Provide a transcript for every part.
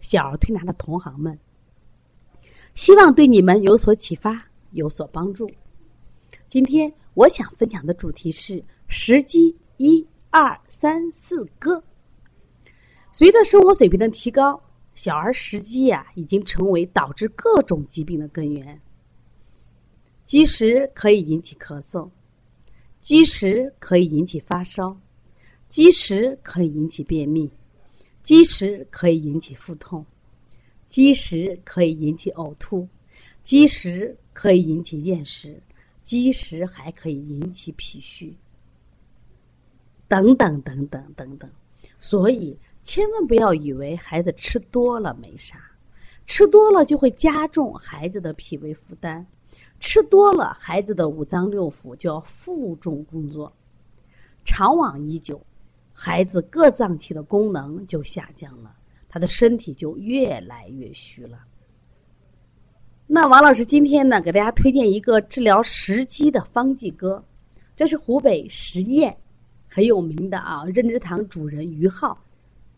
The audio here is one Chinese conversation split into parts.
小儿推拿的同行们，希望对你们有所启发，有所帮助。今天我想分享的主题是时机一二三四个。随着生活水平的提高，小儿时机呀已经成为导致各种疾病的根源。积食可以引起咳嗽，积食可以引起发烧，积食可以引起便秘。积食可以引起腹痛，积食可以引起呕吐，积食可以引起厌食，积食还可以引起脾虚，等等等等等等。所以千万不要以为孩子吃多了没啥，吃多了就会加重孩子的脾胃负担，吃多了孩子的五脏六腑就要负重工作，长往已久。孩子各脏器的功能就下降了，他的身体就越来越虚了。那王老师今天呢，给大家推荐一个治疗食积的方剂歌，这是湖北十堰很有名的啊，任之堂主任于浩，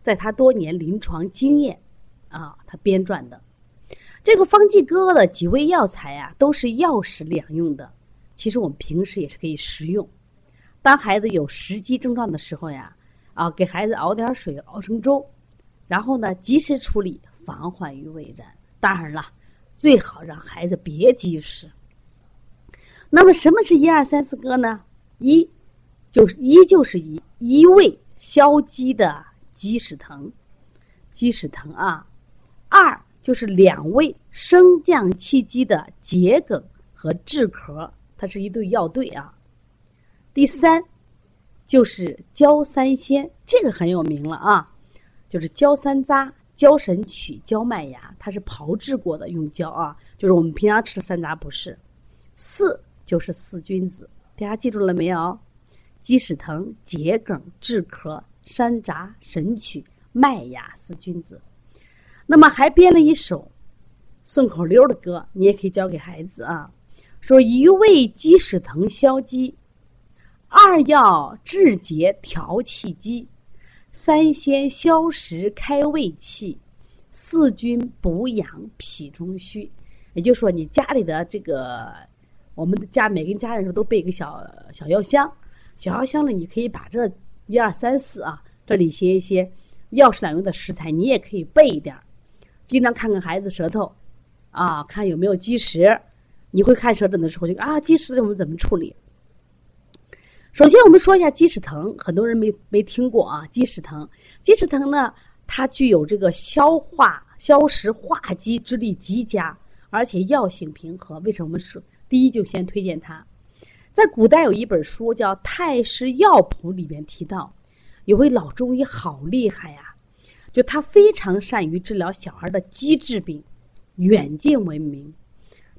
在他多年临床经验啊，他编撰的这个方剂歌的几味药材啊，都是药食两用的。其实我们平时也是可以食用。当孩子有食积症状的时候呀。啊，给孩子熬点水，熬成粥，然后呢，及时处理，防患于未然。当然了，最好让孩子别积食。那么，什么是一二三四个呢？一，就是一就是一一味消积的积食藤，积食藤啊。二就是两味升降气机的桔梗和炙壳，它是一对药对啊。第三。就是焦三仙，这个很有名了啊！就是焦三渣、焦神曲、焦麦芽，它是炮制过的，用焦啊，就是我们平常吃的山楂不是。四就是四君子，大家记住了没有？鸡屎藤、桔梗、炙壳、山楂、神曲、麦芽四君子。那么还编了一首顺口溜的歌，你也可以教给孩子啊，说一味鸡屎藤消积。二要治结调气机，三先消食开胃气，四君补养脾中虚。也就是说，你家里的这个，我们的家每个家人说都备一个小小药箱，小药箱里你可以把这一二三四啊，这里写一些药食两用的食材，你也可以备一点儿。经常看看孩子舌头，啊，看有没有积食。你会看舌诊的时候就啊，积食我们怎么处理？首先，我们说一下鸡屎藤，很多人没没听过啊。鸡屎藤，鸡屎藤呢，它具有这个消化、消食、化积之力极佳，而且药性平和。为什么我们说第一就先推荐它？在古代有一本书叫《太师药谱》，里面提到，有位老中医好厉害呀，就他非常善于治疗小孩的积滞病，远近闻名。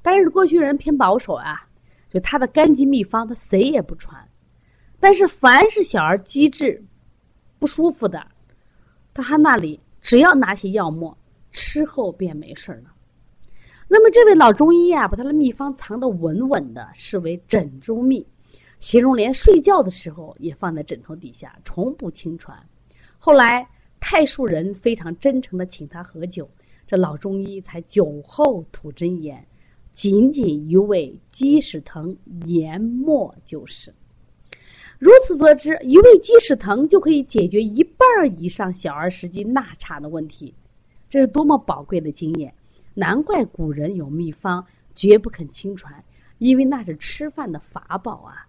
但是过去人偏保守啊，就他的干疾秘方，他谁也不传。但是，凡是小儿积滞不舒服的，他他那里只要拿起药末吃后便没事了。那么，这位老中医啊，把他的秘方藏得稳稳的，视为枕中秘，形容连睡觉的时候也放在枕头底下，从不轻传。后来，太素人非常真诚的请他喝酒，这老中医才酒后吐真言，仅仅一味鸡屎藤研末就是。如此则知，一味鸡屎藤就可以解决一半以上小儿时积纳差的问题，这是多么宝贵的经验！难怪古人有秘方绝不肯轻传，因为那是吃饭的法宝啊。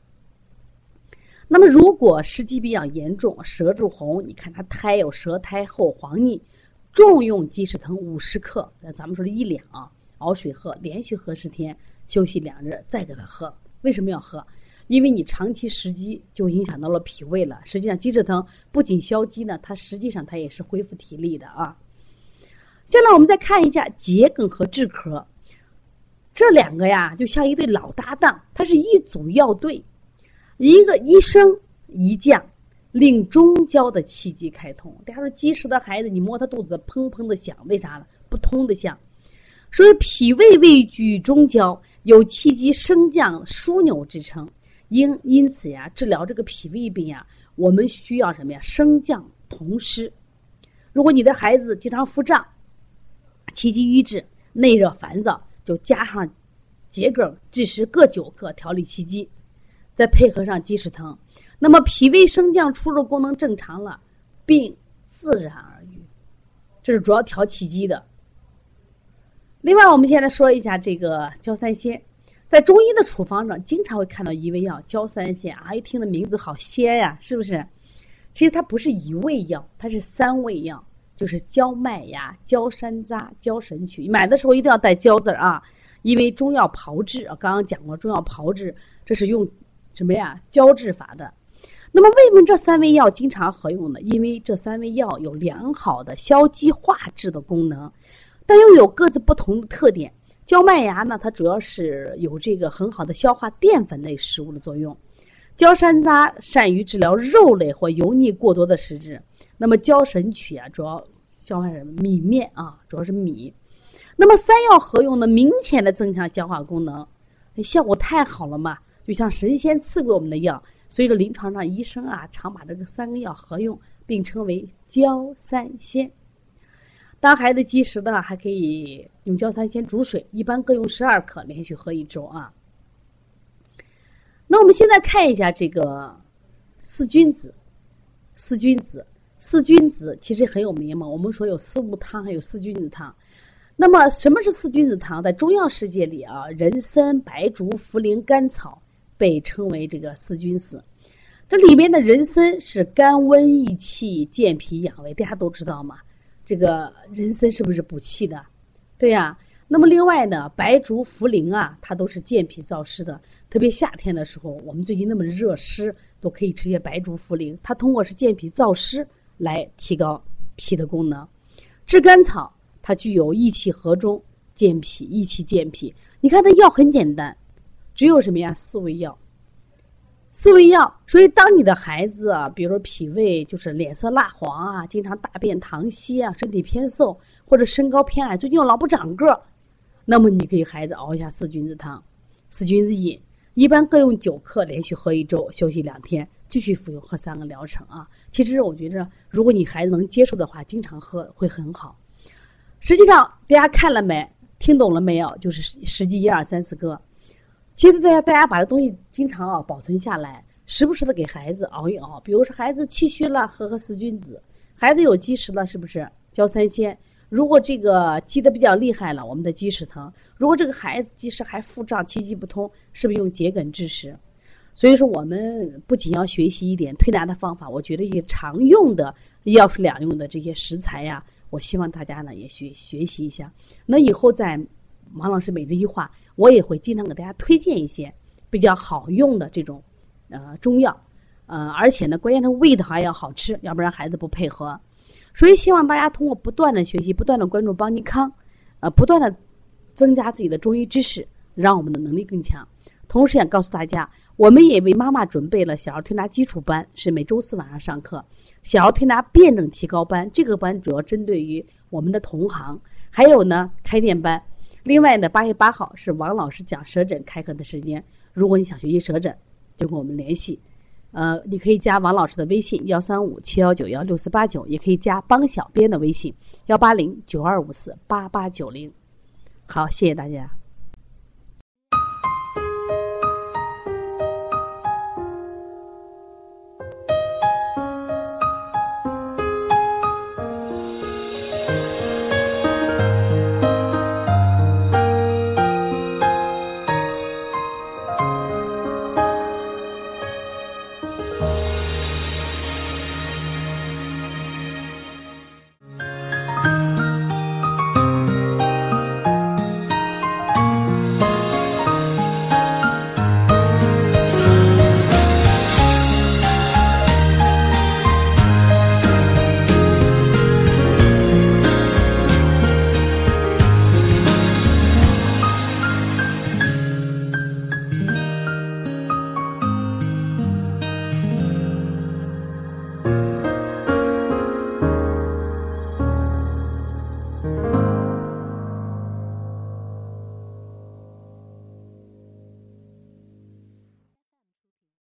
那么，如果时积比较严重，舌柱红，你看他苔有舌苔厚黄腻，重用鸡屎藤五十克，那咱们说的一两，熬水喝，连续喝十天，休息两日再给他喝。为什么要喝？因为你长期食积，就影响到了脾胃了。实际上，鸡翅藤不仅消积呢，它实际上它也是恢复体力的啊。下来我们再看一下桔梗和治咳，这两个呀就像一对老搭档，它是一组药对，一个一升一降，令中焦的气机开通。大家说积食的孩子，你摸他肚子砰砰的响，为啥呢？不通的响。所以脾胃位居中焦，有气机升降枢纽之称。因因此呀，治疗这个脾胃病呀，我们需要什么呀？升降同施。如果你的孩子经常腹胀、气机瘀滞、内热烦躁，就加上桔梗、枳实各九克调理气机，再配合上鸡屎藤，那么脾胃升降出入功能正常了，病自然而愈。这是主要调气机的。另外，我们现在说一下这个焦三仙，在中医的处方上经常会看到一味药焦三仙啊，一听的名字好仙呀，是不是？其实它不是一味药，它是三味药，就是焦麦芽、焦山楂、焦神曲。买的时候一定要带“焦”字啊，因为中药炮制啊，刚刚讲过，中药炮制这是用什么呀？焦制法的。那么为什么这三味药经常合用呢？因为这三味药有良好的消积化滞的功能。但又有各自不同的特点。焦麦芽呢，它主要是有这个很好的消化淀粉类食物的作用；焦山楂善于治疗肉类或油腻过多的食质。那么焦神曲啊，主要消化什么？米面啊，主要是米。那么三药合用呢，明显的增强消化功能，效果太好了嘛！就像神仙赐给我们的药。所以说，临床上医生啊，常把这个三个药合用，并称为焦三仙。当孩子积食的，还可以用焦三仙煮水，一般各用十二克，连续喝一周啊。那我们现在看一下这个四君子，四君子，四君子其实很有名嘛。我们说有四物汤，还有四君子汤。那么什么是四君子汤？在中药世界里啊，人参、白术、茯苓、甘草被称为这个四君子。这里面的人参是甘温益气、健脾养胃，大家都知道嘛。这个人参是不是补气的？对呀。那么另外呢，白术、茯苓啊，它都是健脾燥湿的。特别夏天的时候，我们最近那么热湿，都可以吃些白术、茯苓。它通过是健脾燥湿来提高脾的功能。炙甘草它具有益气和中、健脾、益气健脾。你看它药很简单，只有什么呀？四味药。四味药，所以当你的孩子啊，比如说脾胃就是脸色蜡黄啊，经常大便溏稀啊，身体偏瘦或者身高偏矮，最近又老不长个儿，那么你给孩子熬一下四君子汤，四君子饮，一般各用九克，连续喝一周，休息两天，继续服用，喝三个疗程啊。其实我觉着，如果你孩子能接受的话，经常喝会很好。实际上，大家看了没？听懂了没有？就是实际一二三四个。其实大家大家把这东西经常啊保存下来，时不时的给孩子熬一熬。比如说孩子气虚了，喝喝四君子；孩子有积食了，是不是焦三仙？如果这个积的比较厉害了，我们的积食疼；如果这个孩子积食还腹胀、气机不通，是不是用桔梗治食？所以说，我们不仅要学习一点推拿的方法，我觉得一些常用的药食两用的这些食材呀，我希望大家呢也学学习一下。那以后在王老师每日一话。我也会经常给大家推荐一些比较好用的这种呃中药，呃，而且呢，关键它味道还要好吃，要不然孩子不配合。所以希望大家通过不断的学习、不断的关注邦尼康，呃，不断的增加自己的中医知识，让我们的能力更强。同时，也告诉大家，我们也为妈妈准备了小儿推拿基础班，是每周四晚上上课；小儿推拿辩证提高班，这个班主要针对于我们的同行；还有呢，开店班。另外呢，八月八号是王老师讲舌诊开课的时间。如果你想学习舌诊，就跟我们联系。呃，你可以加王老师的微信幺三五七幺九幺六四八九，也可以加帮小编的微信幺八零九二五四八八九零。好，谢谢大家。